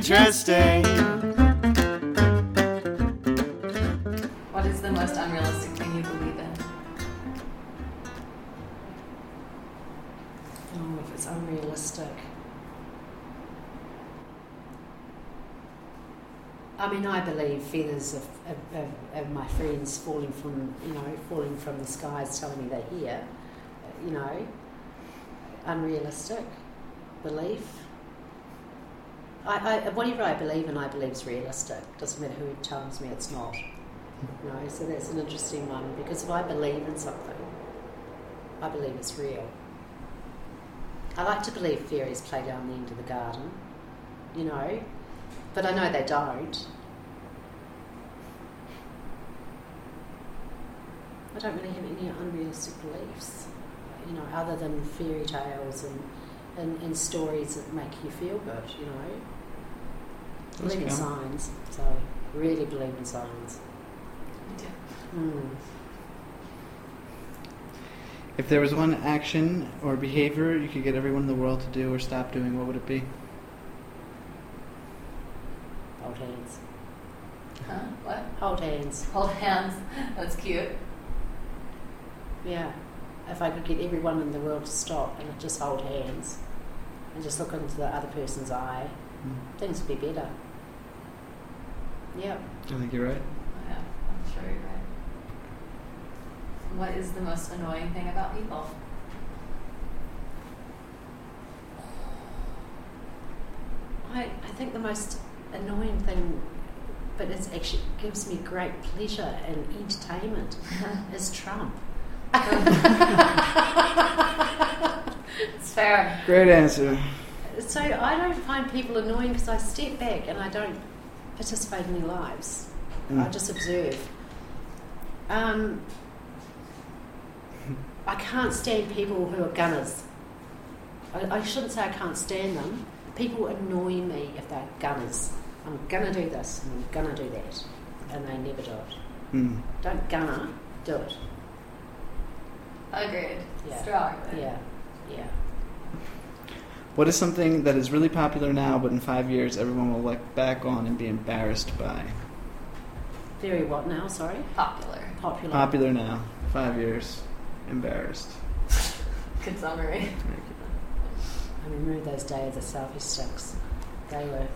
interesting. What is the most unrealistic thing you believe in? Oh, if it's unrealistic. I mean, I believe feathers of, of, of, of my friends falling from, you know, falling from the skies telling me they're here. You know, unrealistic belief. I, I, whatever I believe in, I believe is realistic. Doesn't matter who tells me it's not. Know, so that's an interesting one because if I believe in something, I believe it's real. I like to believe fairies play down the end of the garden, you know, but I know they don't. I don't really have any unrealistic beliefs, you know, other than fairy tales and, and, and stories that make you feel good, you know. Believe in signs, so really believe in signs. Mm. If there was one action or behavior you could get everyone in the world to do or stop doing, what would it be? Hold hands. Huh? What? Hold hands. Hold hands. That's cute. Yeah. If I could get everyone in the world to stop and just hold hands and just look into the other person's eye, Hmm. things would be better. Yeah. I think you're right. Yeah, I'm sure you're right. What is the most annoying thing about people? I, I think the most annoying thing, but it actually gives me great pleasure and entertainment, is Trump. It's fair. Great answer. So I don't find people annoying because I step back and I don't participate in their lives. I Mm. just observe. Um, I can't stand people who are gunners. I, I shouldn't say I can't stand them. People annoy me if they're gunners. I'm gonna do this and I'm gonna do that, and they never do it. Hmm. Don't gonna do it. Agreed. Yeah. Strongly. Yeah, yeah. What is something that is really popular now, but in five years everyone will look back on and be embarrassed by? Very what now? Sorry. Popular. Popular. Popular now, five years, embarrassed. Good summary. I remember those days of selfie sticks. They were.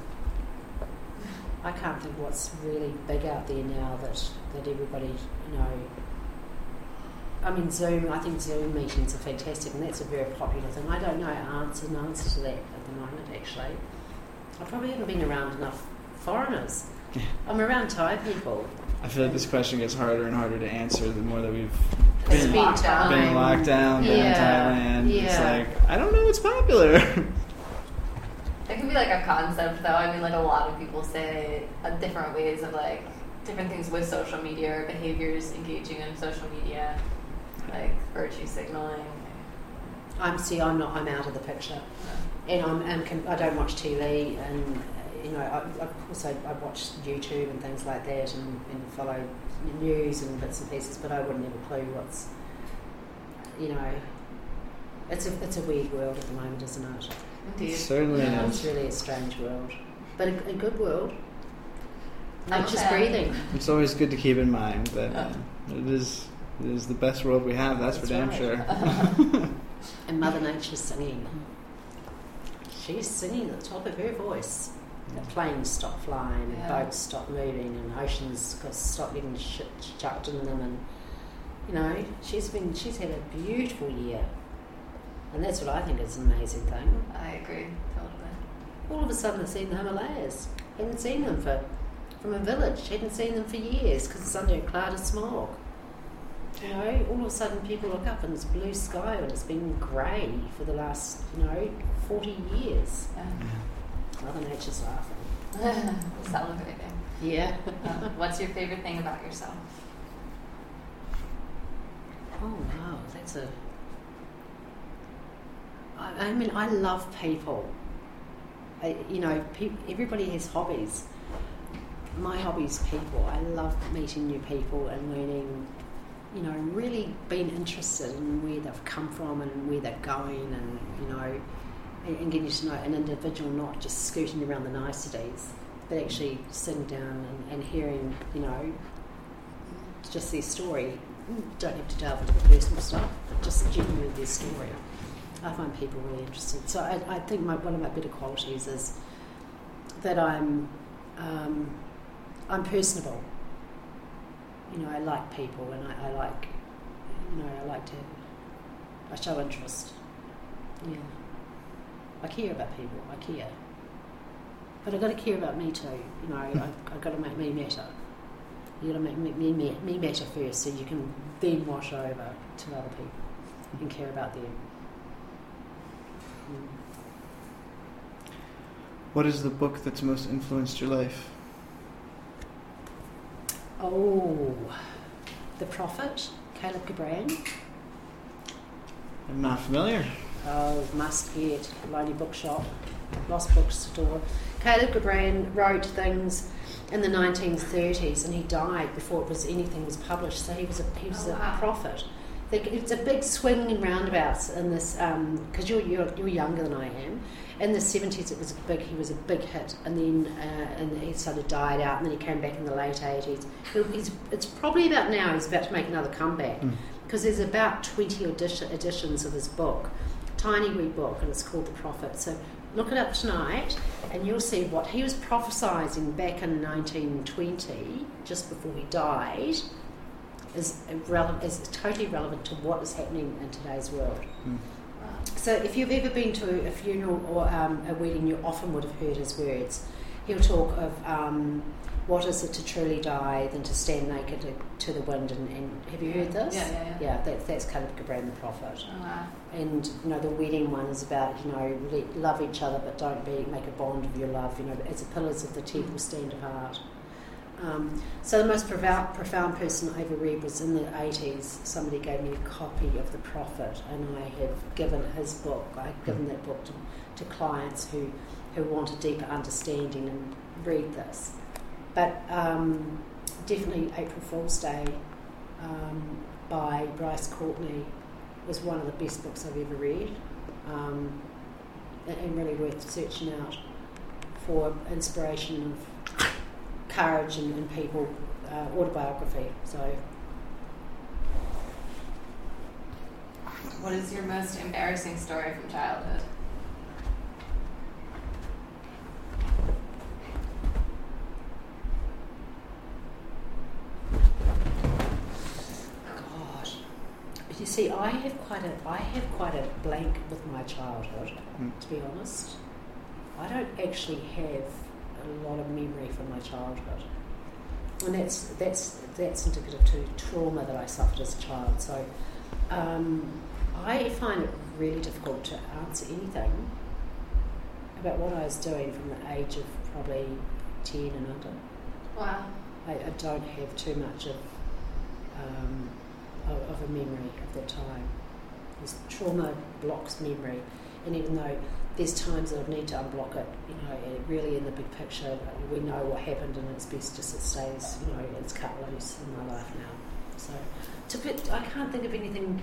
I can't think what's really big out there now that, that everybody, you know. I mean, Zoom, I think Zoom meetings are fantastic and that's a very popular thing. I don't know answer, an answer to that at the moment, actually. I probably haven't been around enough foreigners. I'm around Thai people. I feel like this question gets harder and harder to answer the more that we've It's been, been been time. in lockdown, been in Yeah, Thailand. It's yeah. like, I don't know what's popular. It can be like a concept, though. I mean, like a lot of people say uh, different ways of like different things with social media or behaviors engaging in social media, like virtue signaling. I'm see, I'm not. I'm out of the picture, and I'm. I'm I don't watch TV, and you know, I, of course, I, I watch YouTube and things like that, and, and follow news and bits and pieces. But I wouldn't have a clue what's, you know, it's a it's a weird world at the moment, isn't it? Indeed. Certainly Yeah, is. it's really a strange world, but a, a good world. I'm Nature's a fan. breathing. It's always good to keep in mind that Yeah. uh, it is it is the best world we have. That's, for damn That's sure. And Mother Nature's singing. She's singing at the top of her voice. The planes stop flying, and Yeah. boats stop moving, and oceans got stop getting shit chucked in them, and you know she's been she's had a beautiful year, and that's what I think is an amazing thing. I agree totally. All of a sudden, I've seen the Himalayas. Hadn't seen them for from a village. Hadn't seen them for years because it's under a cloud of smog. You know, all of a sudden people look up and it's blue sky and it's been grey for the last, you know, 40 years. Yeah. nature's laughing. Celebrating. Yeah. Uh, what's your favorite thing about yourself? Oh wow, that's a. I, I mean, I love people. I, you know, pe- everybody has hobbies. My hobby is people. I love meeting new people and learning. You know, really being interested in where they've come from and where they're going, and you know, and, and getting to know an individual, not just scooting around the niceties, but actually sitting down and, and hearing, you know, just their story. Don't have to delve into the personal stuff, but just genuinely their story. I find people really interested. So I, I think my, one of my better qualities is that I'm um, I'm personable. You know, I like people, and I, I like you know I like to I show interest. Yeah, I care about people. I care, but I've got to care about me too. You know, I, I've got to make me matter. You've got to make me, me, me, me matter first, so you can then wash over to other people and care about them. Mm. What is the book that's most influenced your life? Oh, The Prophet, Kahlil Gibran. I'm not familiar. Oh, must get Lonely Bookshop, Lost Bookstore. Kahlil Gibran wrote things in the 1930s, and he died before it was anything was published. So he was a he was Oh, a prophet. It's a big swing and roundabouts in this um, because you're, you're you're younger than I am. In the 70s, it was a big. He was a big hit, and then uh, and he sort of died out, and then he came back in the late 80s. He'll- He's, it's probably about now. He's about to make another comeback Mm. because there's about 20 edition, editions of his book, tiny wee book, and it's called The Prophet. So look it up tonight, and you'll see what he was prophesying back in 1920, just before he died, is relevant, is totally relevant to what is happening in today's world. Mm. So if you've ever been to a funeral or um, a wedding, you often would have heard his words. He'll talk of um, what is it to truly die than to stand naked to, to the wind. And, and have you heard this? Yeah, yeah, yeah. Yeah, that, that's Kahlil Gibran, the prophet. Oh, wow. And you know the wedding one is about you know let, love each other, but don't be make a bond of your love. You know, as the pillars of the temple stand apart. Um, so the most profound, profound person I ever read was in the 80s. Somebody gave me a copy of The Prophet, and I have given his book. I've given that book to, to clients who, who want a deeper understanding and read this. But um, definitely April Fool's Day um, by Bryce Courtenay was one of the best books I've ever read, um, and, really worth searching out for inspiration of courage and, and people, uh, autobiography. So, What is your most embarrassing story from childhood? God, you see, I have quite a, I have quite a blank with my childhood. Mm. To be honest, I don't actually have a lot of memory from my childhood, and that's that's that's indicative to trauma that I suffered as a child. So, um, I find it really difficult to answer anything about what I was doing from the age of probably ten and under. Wow. I, I don't have too much of, um, of of a memory of that time. Because trauma blocks memory, and even though there's times that I need to unblock it, you know, it really in the big picture, we know what happened, and it's best just it stays, you know, it's cut loose in my life now. So, to put, I can't think of anything.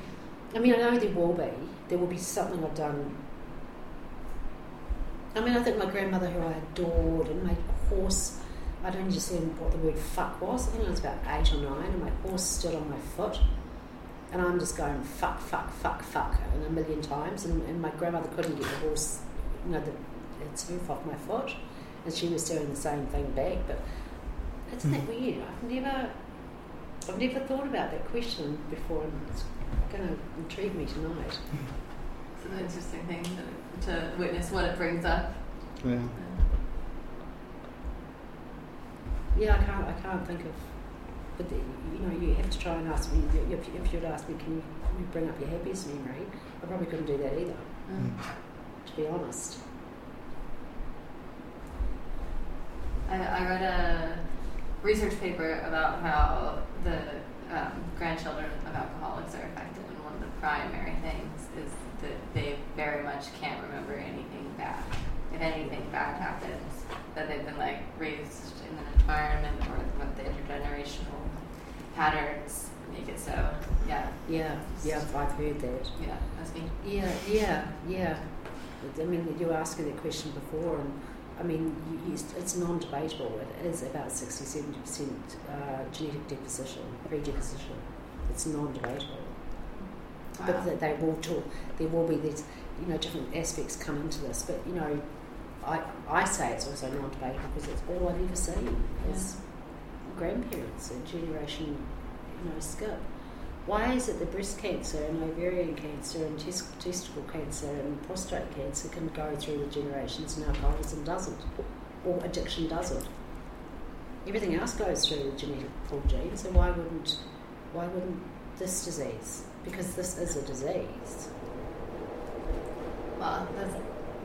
I mean, I know there will be. There will be something I've done. I mean, I think my grandmother, who I adored, and my horse. I don't understand what the word fuck was. I think I was about eight or nine, and my horse stood on my foot, and I'm just going fuck, fuck, fuck, fuck, and a million times. And, and my grandmother couldn't get the horse, you know, the, its hoof off my foot, and she was doing the same thing back. But isn't that hmm. weird? I've never, I've never thought about that question before, and it's going to intrigue me tonight. It's an interesting thing to, to witness what it brings up. Yeah. Yeah, I can't. I can't think of. But the, you know, you have to try and ask me. If, if you'd ask me, can you, can you bring up your happiest memory? I probably couldn't do that either. Mm. To be honest. I, I read a research paper about how the um, grandchildren of alcoholics are affected, and one of the primary things is that they very much can't remember anything bad. If anything bad happens, that they've been like raised in an environment or what the intergenerational patterns make it so. Yeah, Yeah, yeah, I've heard that. yeah, that's me. Yeah, yeah, yeah. I mean, you were asking that question before, and I mean, you, you, it's non-debatable. It is about 60 70 percent uh, genetic deposition, predeposition. It's non-debatable. Wow. But they will talk. There will be these, you know, different aspects come into this. But you know, I I say it's also non-debatable because it's all I've ever seen is grandparents and generation, you know, skip. Why is it that breast cancer and ovarian cancer and tes- testicle cancer and prostate cancer can go through the generations and alcoholism doesn't, or addiction doesn't? Everything else goes through the genetic pool gene, so why wouldn't why wouldn't this disease? Because this is a disease. Well, that's,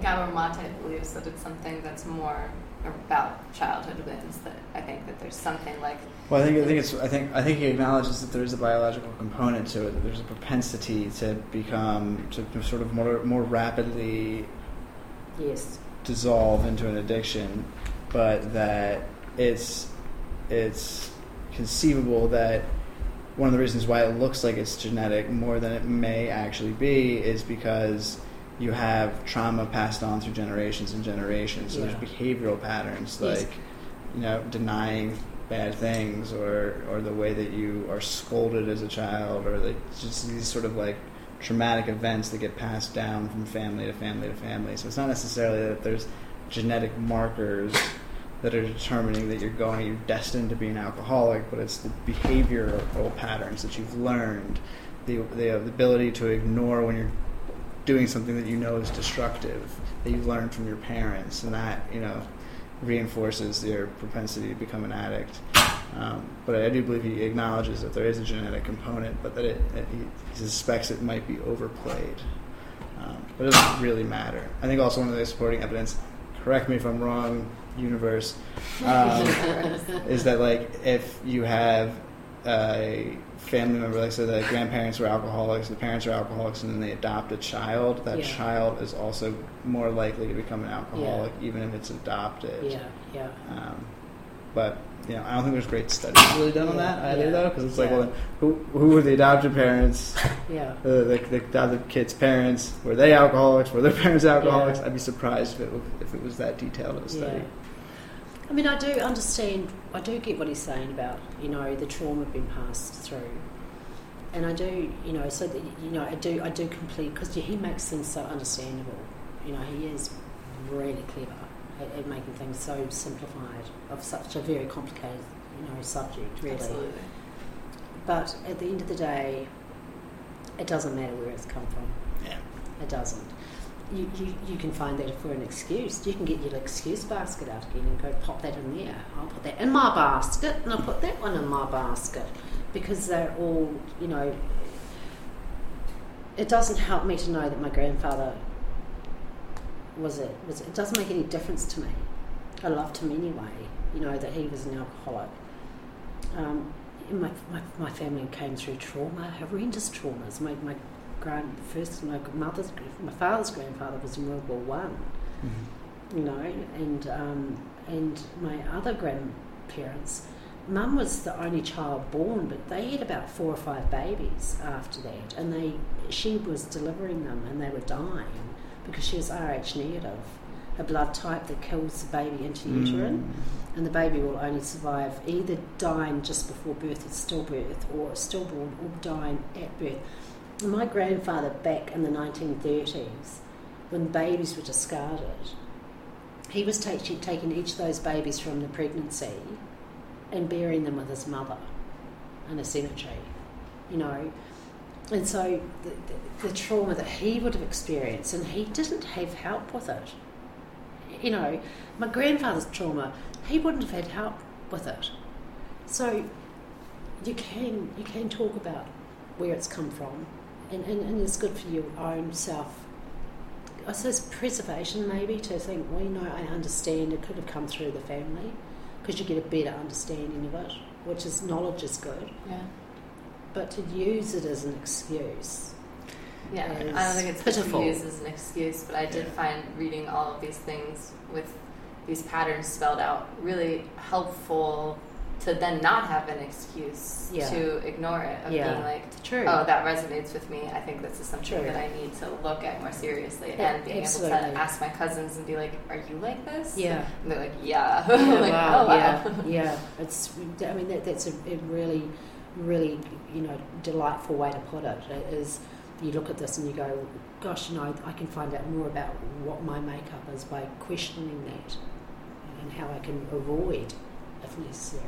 Gabor Mate believes that it's something that's more about childhood wounds. That I think that there's something like Well, I think I think it's I think I think he acknowledges that there is a biological component to it. That there's a propensity to become to sort of more more rapidly Yes. dissolve into an addiction, but that it's it's conceivable that one of the reasons why it looks like it's genetic more than it may actually be is because you have trauma passed on through generations and generations. So Yeah. there's behavioral patterns Yes. like you know denying bad things or or the way that you are scolded as a child or like just these sort of like traumatic events that get passed down from family to family to family. So it's not necessarily that there's genetic markers that are determining that you're going, you're destined to be an alcoholic, but it's the behavioral patterns that you've learned, the, the ability to ignore when you're doing something that you know is destructive, that you've learned from your parents, and that, you know, reinforces your propensity to become an addict. Um, but I do believe he acknowledges that there is a genetic component, but that it, it he suspects it might be overplayed. Um, but it doesn't really matter. I think also one of the supporting evidence, correct me if I'm wrong, universe, um, is that like if you have a family member, like so the grandparents were alcoholics, the parents are alcoholics, and then they adopt a child, that Yeah. child is also more likely to become an alcoholic, even if it's adopted. Yeah, yeah. Um, but you know, I don't think there's great studies really done on that either, yeah, though, because it's like, yeah. well, who who were the adopted parents? Yeah. Uh, the, the adopted kid's parents were they alcoholics? Were their parents alcoholics? Yeah. I'd be surprised if it if it was that detailed of a study. I mean, I do understand, I do get what he's saying about, you know, the trauma being passed through. And I do, you know, so that, you know, I do, I do complete, because he makes things so understandable. You know, he is really clever at, at making things so simplified of such a very complicated, you know, subject, really. absolutely. But at the end of the day, it doesn't matter where it's come from. Yeah. It doesn't. You, you, you can find that for an excuse. You can get your excuse basket out again and go pop that in there. I'll put that in my basket and I'll put that one in my basket because they're all, you know. It doesn't help me to know that my grandfather was it was it doesn't make any difference to me. I loved him anyway. You know that he was an alcoholic. Um, my, my, my family came through trauma, horrendous traumas. My, my grand first my mother's my father's grandfather was in World War One, you know, and um, and my other grandparents. Mum was the only child born, but they had about four or five babies after that, and they she was delivering them, and they were dying because she was Rh negative, a blood type that kills the baby intrauterine and the baby will only survive either dying just before birth at stillbirth or stillborn or dying at birth. My grandfather back in the 1930s, when babies were discarded, he was taking taking each of those babies from the pregnancy and burying them with his mother in a cemetery, you know. And so the, the, the trauma that he would have experienced, and he didn't have help with it. You know, my grandfather's trauma, he wouldn't have had help with it. So you can you can talk about where it's come from, and, and, and it's good for your own self. I suppose preservation maybe to think, well, you know, I understand it could have come through the family, because you get a better understanding of it, which is knowledge is good, Yeah. but to use it as an excuse. Yeah, I don't think it's good pitiful. to use as an excuse, but I did find reading all of these things with these patterns spelled out really helpful to then not have an excuse Yeah. to ignore it of Yeah. being like, True. oh, that resonates with me. I think this is something True. that I need to look at more seriously, Yeah, and being able to ask my cousins and be like, "Are you like this?" Yeah. and they're like, "Yeah." Yeah, like, wow, "Oh, wow." yeah, yeah. It's. I mean, that, that's a, a really, really, you know, delightful way to put it. It is you look at this and you go, gosh, you know, I can find out more about what my makeup is by questioning that, and how I can avoid, if necessary.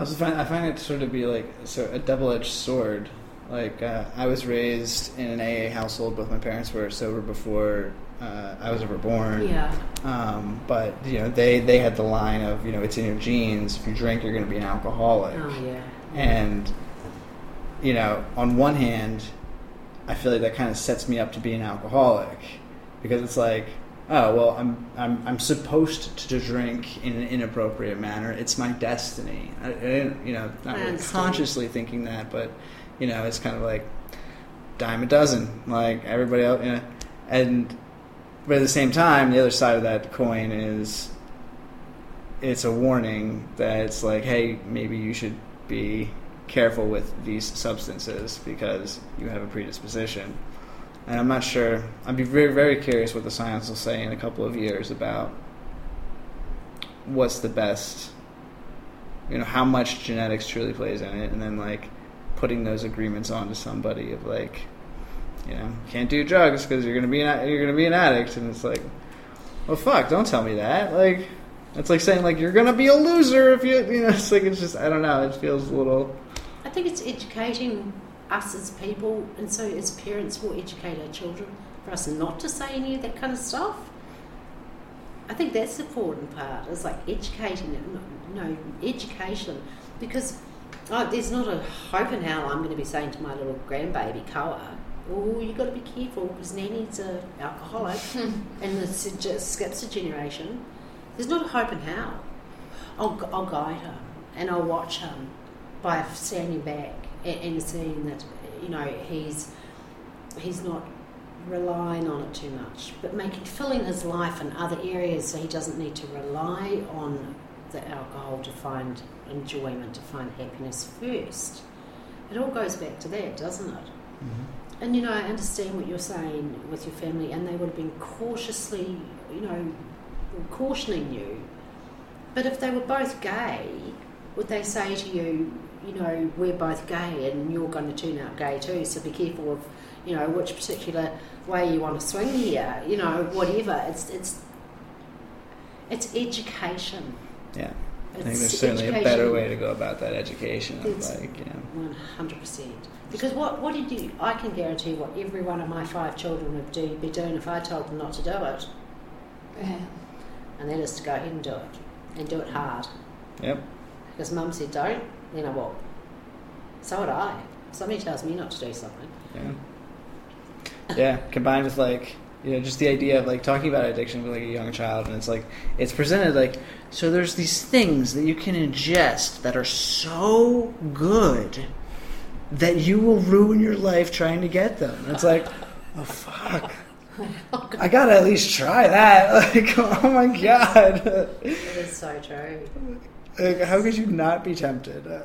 I also find I find it to sort of be like so a double edged sword. Like uh, I was raised in an AA household. Both my parents were sober before uh, I was ever born. Yeah, Um, but you know they they had the line of you know it's in your genes. If you drink, you're going to be an alcoholic. oh yeah, And you know, on one hand, I feel like that kind of sets me up to be an alcoholic because it's like, oh well, I'm I'm I'm supposed to drink in an inappropriate manner. It's my destiny. I, I didn't, you know, not really consciously thinking that, but you know, it's kind of like dime a dozen, like everybody else, you know, and but at the same time, the other side of that coin is it's a warning that it's like, hey, maybe you should be careful with these substances because you have a predisposition. And I'm not sure. I'd be very, very curious what the science will say in a couple of years about what's the best, you know, how much genetics truly plays in it, and then like putting those agreements onto somebody of like, you know, can't do drugs because you're gonna be an, you're gonna be an addict, and it's like, well, fuck, don't tell me that. Like, it's like saying like you're gonna be a loser if you, you know, it's like it's just I don't know. It feels a little. I think it's educating us as people, and so as parents, we'll educate our children for us not to say any of that kind of stuff. I think that's the important part. Is like educating them, no education, because oh, there's not a hope in hell I'm going to be saying to my little grandbaby Koa, "Oh, you've got to be careful because Nanny's an alcoholic," and the skips a generation. There's not a hope in hell. I'll, I'll guide her and I'll watch him by standing back and, and seeing that you know he's he's not relying on it too much, but making filling his life in other areas so he doesn't need to rely on the alcohol to find enjoyment, to find happiness first. It all goes back to that, doesn't it? Mm-hmm. And you know, I understand what you're saying with your family, and they would have been cautiously, you know, cautioning you. But if they were both gay, would they say to you, you know, we're both gay and you're going to turn out gay too, so be careful of, you know, which particular way you want to swing here, you know, whatever. It's it's it's education. Yeah, I think there's certainly a better way to go about that education. It's- like, you know, One hundred percent. Because what what did you? I can guarantee what every one of my five children would do be doing if I told them not to do it, Yeah. and that is to go ahead and do it, and do it hard. yep. Because Mum said don't, then I will. So would I. Somebody tells me not to do something. Yeah. yeah, combined with like you know just the idea of like talking about addiction with like a young child, and it's like it's presented like so. There's these things that you can ingest that are so good that you will ruin your life trying to get them. And it's like, oh fuck. I gotta at least try that. Like, oh my god. It is so true. Like, how could you not be tempted? Uh,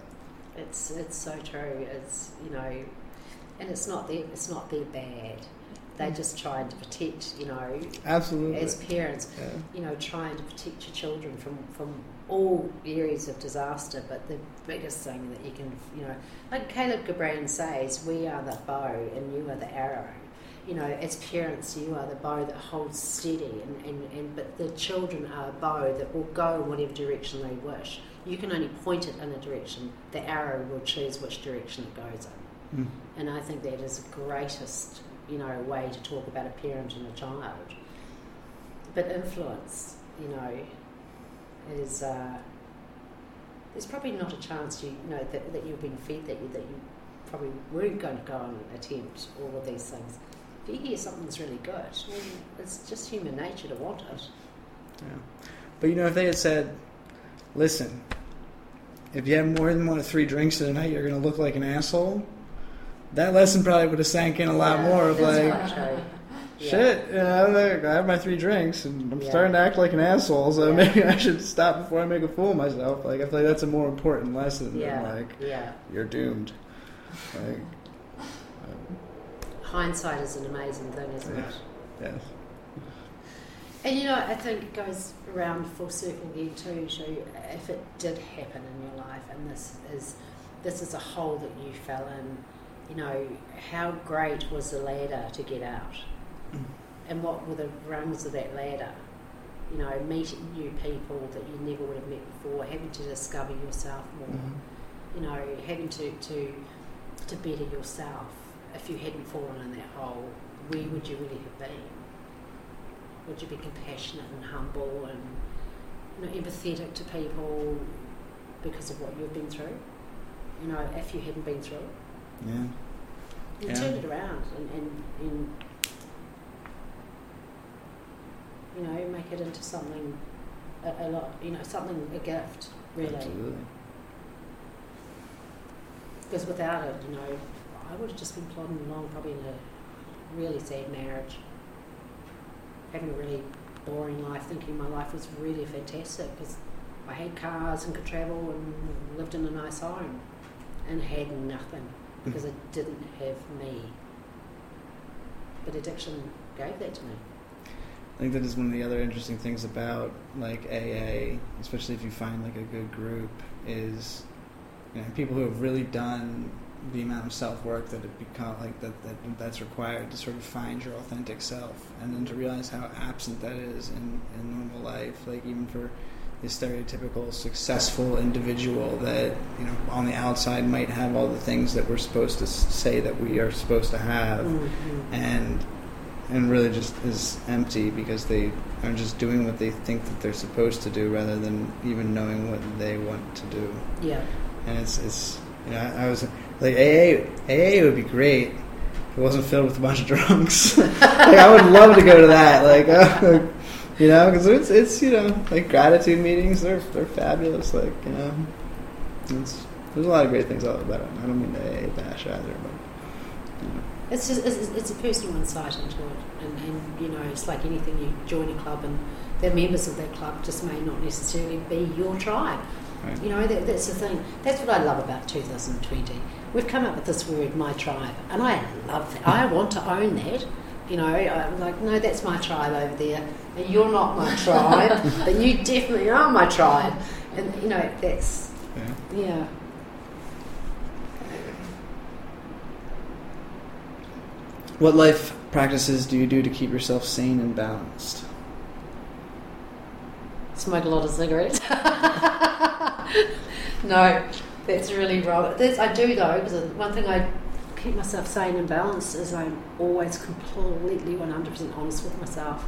It's it's so true. It's you know, and it's not their it's not their bad. They're just trying to protect. You know, Absolutely. as parents, Yeah. you know, trying to protect your children from, from all areas of disaster. But the biggest thing that you can, you know, like Kahlil Gibran says, we are the bow and you are the arrow. You know, as parents, you are the bow that holds steady, and, and, and but the children are a bow that will go in whatever direction they wish. You can only point it in a direction. The arrow will choose which direction it goes in. Mm. And I think that is the greatest, you know, way to talk about a parent and a child. But influence, you know, is uh, there's probably not a chance you, you know that, that you've been fed that you that you probably weren't going to go and attempt all of these things. If you hear something's really good, well, it's just human nature to want it. Yeah. But you know, if they had said, listen, if you have more than one of three drinks in a night, you're going to look like an asshole. That lesson probably would have sank in a lot Yeah, more of like, right, Joe. Yeah. shit, you know, I have my three drinks and I'm Yeah. starting to act like an asshole, so Yeah. maybe I should stop before I make a fool of myself. Like, I feel like that's a more important lesson Yeah, than like, yeah. you're doomed. Like, Hindsight is an amazing thing, isn't it? yes. And you know, I think it goes around full circle again too. So if it did happen in your life, and this is this is a hole that you fell in, you know, how great was the ladder to get out, Mm. and what were the rungs of that ladder? You know, meeting new people that you never would have met before, having to discover yourself more. Mhm. You know, having to to to better yourself. If you hadn't fallen in that hole, where would you really have been? would you be compassionate and humble and you know, empathetic to people because of what you've been through? You know, if you hadn't been through it, Yeah. you Yeah. turn it around and, and, and you know, make it into something a, a lot, you know, something a gift, really. Absolutely. Because without it, you know, I would have just been plodding along, probably in a really sad marriage, having a really boring life, thinking my life was really fantastic because I had cars and could travel and lived in a nice home, and had nothing hmm. because it didn't have me. But addiction gave that to me. I think that is one of the other interesting things about like AA, especially if you find like a good group, is you know people who have really done the amount of self work that it become like that, that that's required to sort of find your authentic self, and then to realize how absent that is in, in normal life. Like even for the stereotypical successful individual that you know on the outside might have all the things that we're supposed to say that we are supposed to have Mm-hmm. and and really just is empty because they are just doing what they think that they're supposed to do rather than even knowing what they want to do. Yeah. And it's it's you know I, I was like AA AA would be great if it wasn't filled with a bunch of drunks. like I would love to go to that. Like uh, you know because it's it's you know like gratitude meetings they're they're fabulous. Like you know it's there's a lot of great things about it. I don't mean to AA bash either, but you know. It's just it's, it's a personal insight into it, and, and you know it's like anything. You join a club, and the members of that club just may not necessarily be your tribe. Right. You know that, that's the thing. That's what I love about 2020. We've come up with this word, my tribe, and I love that. I want to own that. You know, I'm like, no, that's my tribe over there. And you're not my tribe, but you definitely are my tribe. And you know, that's Yeah. yeah. What life practices do you do to keep yourself sane and balanced? smoke a lot of cigarettes. no, that's really wrong. That's, I do though, because one thing I keep myself sane and balanced is I'm always completely 100% honest with myself.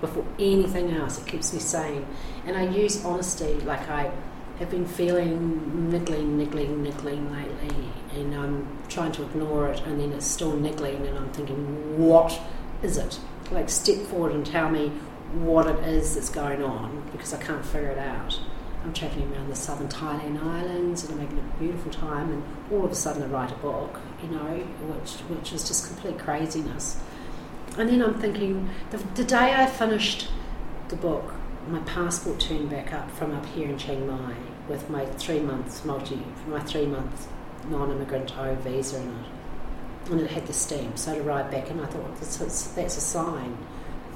Before anything else, it keeps me sane. And I use honesty like I have been feeling niggling, niggling, niggling lately, and I'm trying to ignore it, and then it's still niggling, and I'm thinking, what is it? Like, step forward and tell me what it is that's going on because I can't figure it out. I'm travelling around the southern Thailand islands and I'm having a beautiful time, and all of a sudden I write a book, you know, which which is just complete craziness. And then I'm thinking, the, the day I finished the book, my passport turned back up from up here in Chiang Mai with my three months multi, my three month non-immigrant O visa in it, and it had the stamp. So to write back, and I thought this is, that's a sign.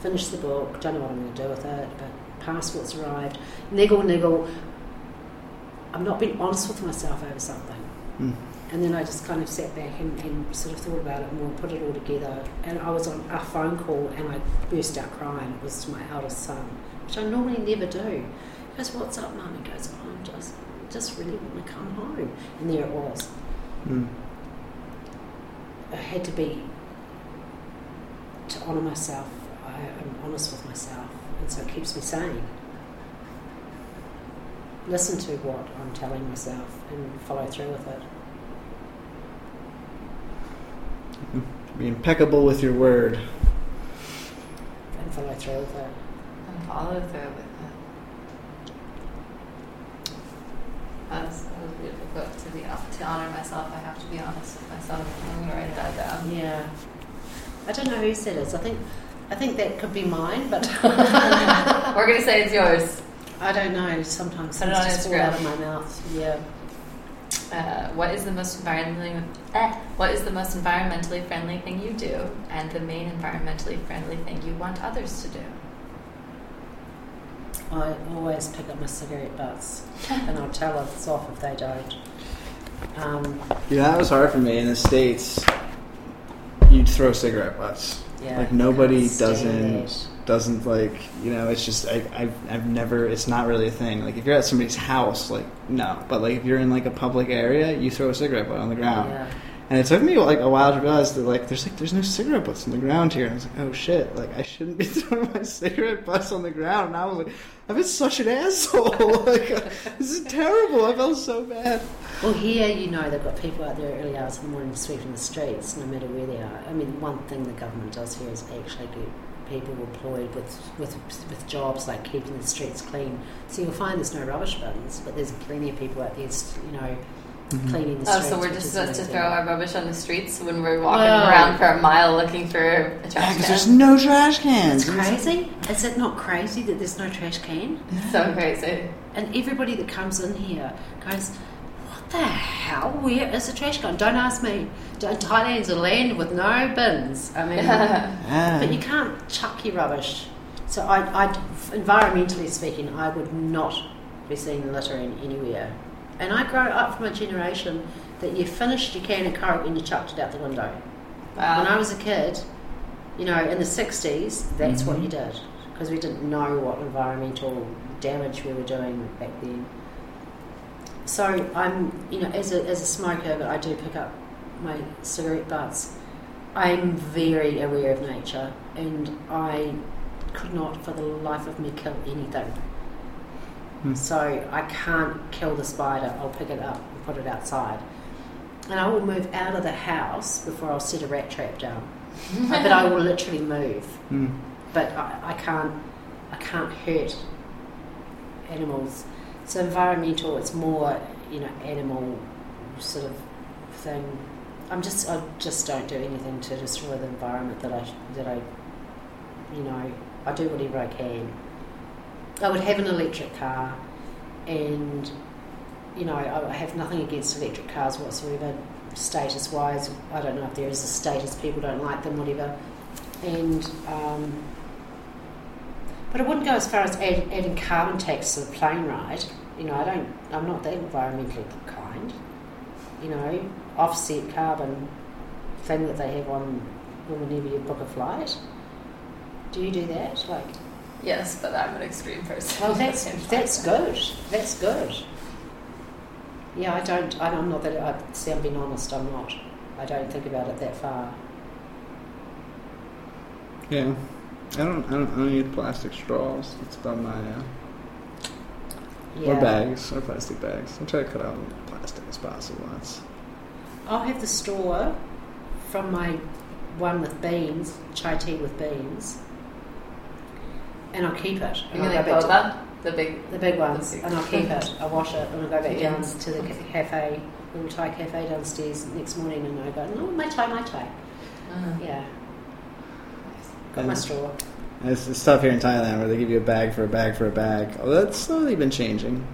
Finished the book, don't know what I'm going to do with it, but passport's arrived. Niggle, niggle. I'm not being honest with myself over something. Mm. And then I just kind of sat back and, and sort of thought about it more, put it all together. And I was on a phone call and I burst out crying. It was to my eldest son, which I normally never do. He goes, What's up, mum? He goes, oh, I'm just, just really want to come home. And there it was. Mm. I had to be, to honour myself. I, I'm honest with myself. And so it keeps me sane. Listen to what I'm telling myself and follow through with it. Be impeccable with your word. And follow through with it. And follow through with it. That was, that was a beautiful quote. To be to honor myself, I have to be honest with myself. I'm gonna write that down. Yeah. I don't know who said it. I think I think that could be mine, but We're gonna say it's yours. I don't know. Sometimes Put it things on just fall out of my mouth. Yeah. Uh, what is the most environmentally eh, what is the most environmentally friendly thing you do, and the main environmentally friendly thing you want others to do? I always pick up my cigarette butts, and I'll tell others off if they don't. Um, Yeah, that was hard for me in the states. You'd throw cigarette butts. Yeah. Like, nobody doesn't- Doesn't like you know. It's just I, I've I've never. It's not really a thing. Like if you're at somebody's house, like no. But like if you're in like a public area, you throw a cigarette butt on the ground. Yeah. And it took me like a while to realize that like there's like there's no cigarette butts on the ground here. And I was like, oh shit, like I shouldn't be throwing my cigarette butts on the ground. And I was like, I've been such an asshole. like this is terrible. I felt so bad. Well, here you know they've got people out there early hours in the morning sweeping the streets, no matter where they are. I mean, one thing the government does here is actually get people employed with, with with jobs like keeping the streets clean. So you'll find there's no rubbish bins, but there's plenty of people out there, you know, Mm-hmm. cleaning the Oh, streets. so we're just is supposed to throw our rubbish on the streets when we're walking Well- around for a mile looking for a Yeah, trash because there's no trash cans. It's crazy. Is it not crazy that there's no trash can? So crazy. And everybody that comes in here goes, What the hell? Where is the trash can? Don't ask me. Thailand's a land with no bins. I mean, Yeah. but you can't chuck your rubbish. So, I, I, environmentally speaking, I would not be seeing littering anywhere. And I grew up from a generation that you finished your can of Coke and you chucked it out the window. Wow. When I was a kid, you know, in the 60s, that's what mm-hmm. you did because we didn't know what environmental damage we were doing back then. So I'm, you know, as a, as a smoker, but I do pick up my cigarette butts. I'm very aware of nature and I could not for the life of me kill anything. Hmm. So I can't kill the spider, I'll pick it up and put it outside. And I will move out of the house before I'll set a rat trap down. but I will literally move. Mm. But I, I can't I can't hurt animals. So environmental it's more, you know, animal sort of thing. I'm just I just don't do anything to destroy the environment that I that I you know, I do whatever I can. I would have an electric car and you know, I have nothing against electric cars whatsoever, status wise. I don't know if there is a status, people don't like them, whatever. And, um, but I wouldn't go as far as add, adding carbon tax to the plane ride. You know, I don't, I'm not that environmentally kind. You know, offset carbon thing that they have on whenever you book a flight. Do you do that? Like, Yes, but I'm an extreme person. well, that's that's good. That's good. Yeah, I don't. I- I'm not that. I see. I'm being honest. I'm not. I don't think about it that far. Yeah. I don't, I don't. I don't eat plastic straws. That's about my. Uh, Yeah. Or bags, or plastic bags. I try to cut out plastic as possible. That's I'll have the straw from my one with beans, chai tea with beans, and I'll keep it. You And mean I'll like go back to- boba? The big. The big ones, The big- and I'll keep it. I'll wash it, and I'll go back down to the cafe, little Thai cafe downstairs next morning, and I go, no, my chai, my chai. Mhm. Yeah, got my straw. It's, it's tough here in Thailand where they give you a bag for a bag for a bag. Oh, that's slowly been changing.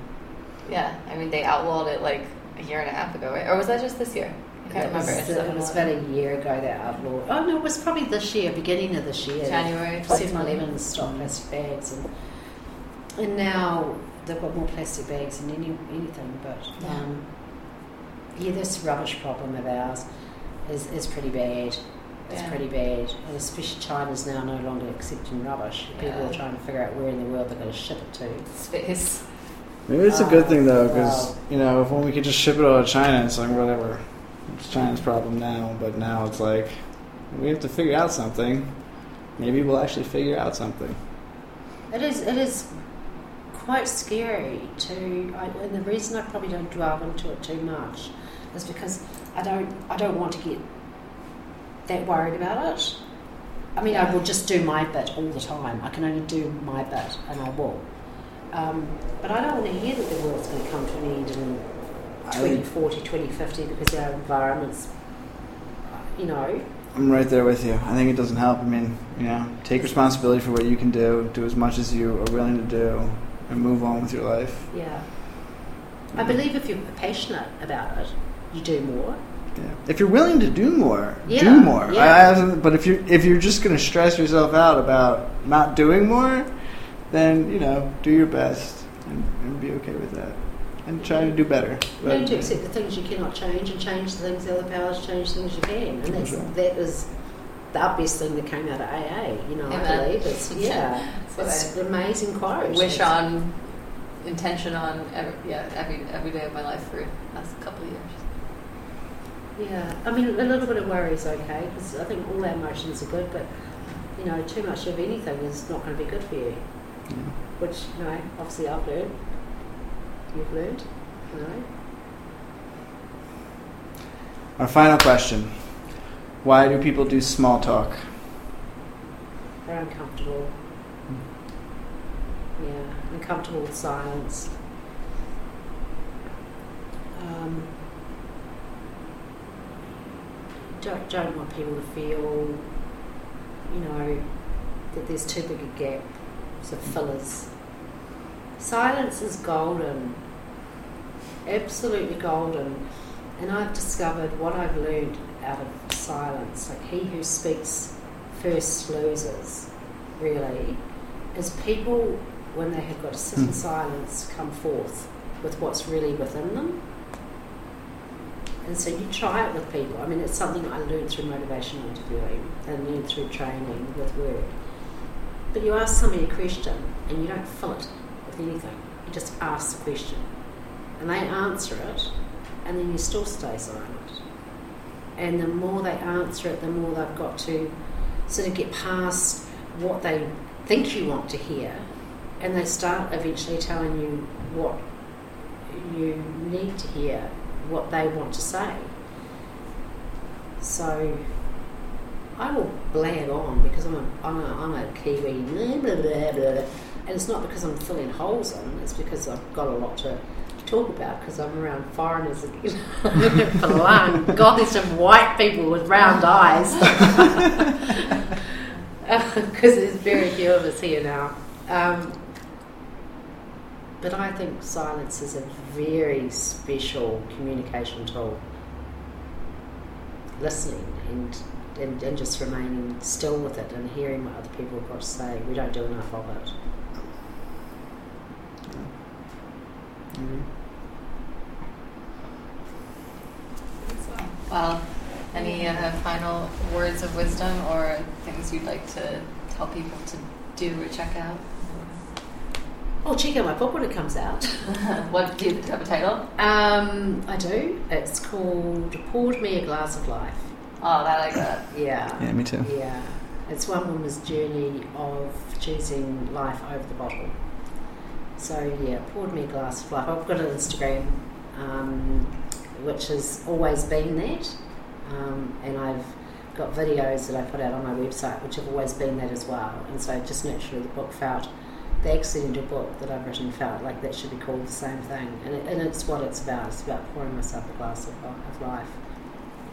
Yeah, I mean they outlawed it like a year and a half ago, right? Or was that just this year? I can't It was, remember. It's it was about a year ago that i outlawed. Oh no, it was probably this year, beginning of this year. January. 7-Eleven stopped plastic bags, and and now they've got more plastic bags than any anything. But Yeah. um, yeah, this rubbish problem of ours is is pretty bad. It's Yeah. pretty bad, and especially China's now no longer accepting rubbish. People Yeah. are trying to figure out where in the world they're going to ship it to. Space. Maybe it's a good Oh, thing though, because wow. you know, if when we could just ship it all to China, it's like whatever. It's China's problem now, but now it's like we have to figure out something. Maybe we'll actually figure out something. It is. It is quite scary to, I, and the reason I probably don't dwell into it too much is because I don't. I don't want to get that worried about it. I mean, I will just do my bit all the time. I can only do my bit, and I will. Um, but I don't want to hear that the world's going to come to an end I- 2040, 2050 because our environment's, you know, I'm right there with you. I think it doesn't help. I mean, you know, take responsibility for what you can do, do as much as you are willing to do, and move on with your life. yeah. I believe if you're passionate about it, you do more. Yeah. If you're willing to do more, Yeah, do more. yeah. I, but if you're if you're just going to stress yourself out about not doing more, then you know, do your best and, and be okay with that, and try to do better. Learn to accept the things you cannot change and change the things the other powers change the things you can. And that's, That's right. that is the obvious thing that came out of AA, you know, I believe. It's, yeah, That's it's I amazing quote. wish on, intention on, every, yeah, every every day of my life for the last couple of years. Yeah, I mean, a little bit of worry is okay because I think all our emotions are good, but you know, too much of anything is not going to be good for you. Yeah. Which you know, obviously, I've learned. You've learned. Our final question: Why do people do small talk? They're uncomfortable. Yeah, uncomfortable with silence. Um, don't don't want people to feel, you know, that there's too big a gap. So fillers. Silence is golden. Absolutely golden. And I've discovered what I've learned out of silence. Like he who speaks first loses, really, is people, when they have got to sit in Hmm. silence, come forth with what's really within them. And so you try it with people. I mean, it's something I learned through motivational interviewing and learned through training with work. But you ask somebody a question and you don't fill it with anything. You just ask the question. And they answer it, and then you still stay silent. And the more they answer it, the more they've got to sort of get past what they think you want to hear, and they start eventually telling you what you need to hear, what they want to say. So I will blab on because I'm a, I'm a, I'm a Kiwi, blah, blah, blah. and it's not because I'm filling holes in, it's because I've got a lot to talk about because I'm around foreigners again. For long, God, there's some white people with round eyes. Because there's very few of us here now. Um, but I think silence is a very special communication tool. Listening and, and, and just remaining still with it and hearing what other people have got to say. We don't do enough of it. Well, any uh, final words of wisdom or things you'd like to tell people to do or check out? Oh, check out my book when it comes out. what do you have a title? Um, I do. It's called Poured Me a Glass of Life. Oh, I like that. Yeah. Yeah, me too. Yeah. It's one woman's journey of choosing life over the bottle. So, yeah, poured me a glass of life. I've got an Instagram, um, which has always been that. Um, and I've got videos that I put out on my website, which have always been that as well. And so, just naturally, the book felt, the accidental book that I've written felt like that should be called the same thing. And, it, and it's what it's about. It's about pouring myself a glass of, of life.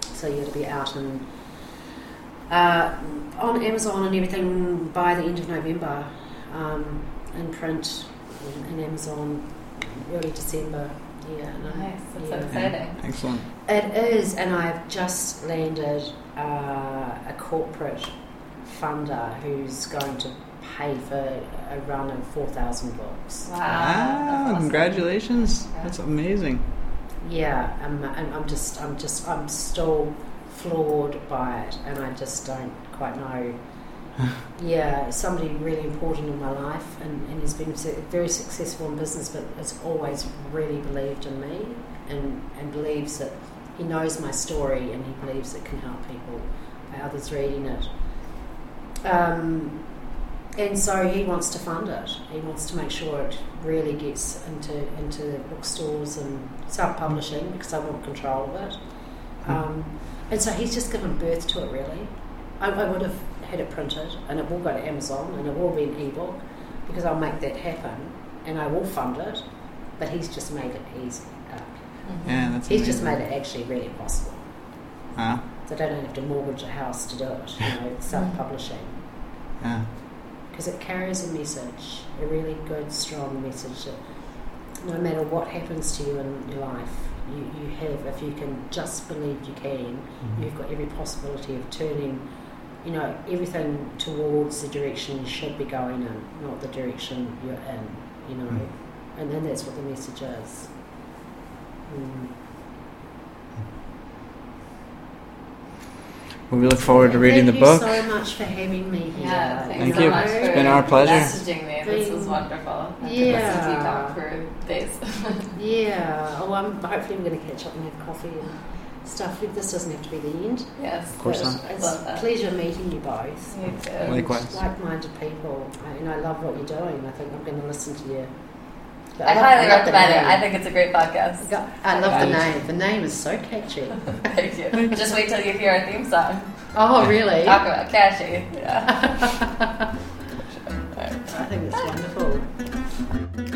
So, yeah, to be out and uh, on Amazon and everything by the end of November, um, in print in, in Amazon early December. Yeah, and I'm- Nice. That's so yeah. exciting. Excellent. It is, and I've just landed uh, a corporate funder who's going to pay for a run of four thousand books. Wow. Wow, that's awesome. congratulations. Yeah. That's amazing. Yeah, I'm, I'm, I'm just, I'm just, I'm still floored by it, and I just don't quite know. Yeah, somebody really important in my life, and, and he's been very successful in business, but has always really believed in me, and and believes that he knows my story, and he believes it can help people by others reading it. Um, and so he wants to fund it. He wants to make sure it really gets into into bookstores and self-publishing because I want control of it. Um, and so he's just given birth to it. Really, I, I would have had it printed, and it will go to Amazon, and it will be an ebook because I'll make that happen. and I will fund it, but he's just made it easy. Uh, mm-hmm. Yeah, that's he's just made it actually really possible. Huh? So I don't have to mortgage a house to do it, you know, mm-hmm. self-publishing. Yeah. Because it carries a message, a really good, strong message that no matter what happens to you in your life, you, you have, if you can just believe you can, mm-hmm. you've got every possibility of turning, you know, everything towards the direction you should be going in, not the direction you're in, you know. Mm. And then that's what the message is. Mm. Well, we look forward to reading Thank the book. Thank you so much for having me here. Yeah, Thank so you. much It's for been our pleasure. messaging me. This was wonderful. I could listen to you Yeah. talk for days. Yeah. Oh, I'm hopefully I'm going to catch up and have coffee and stuff. This doesn't have to be the end. yes. Of course not. It's Love a that. pleasure meeting you both. Me too. Likewise. Like-minded people, I, and I love what you're doing. I think I'm going to listen to you. But I love- highly love the recommend it. I think it's a great podcast. Go- I love the name. The name is so catchy. Thank you. Just wait till you hear our theme song. Oh, really? Talk about catchy. Yeah. I think it's wonderful.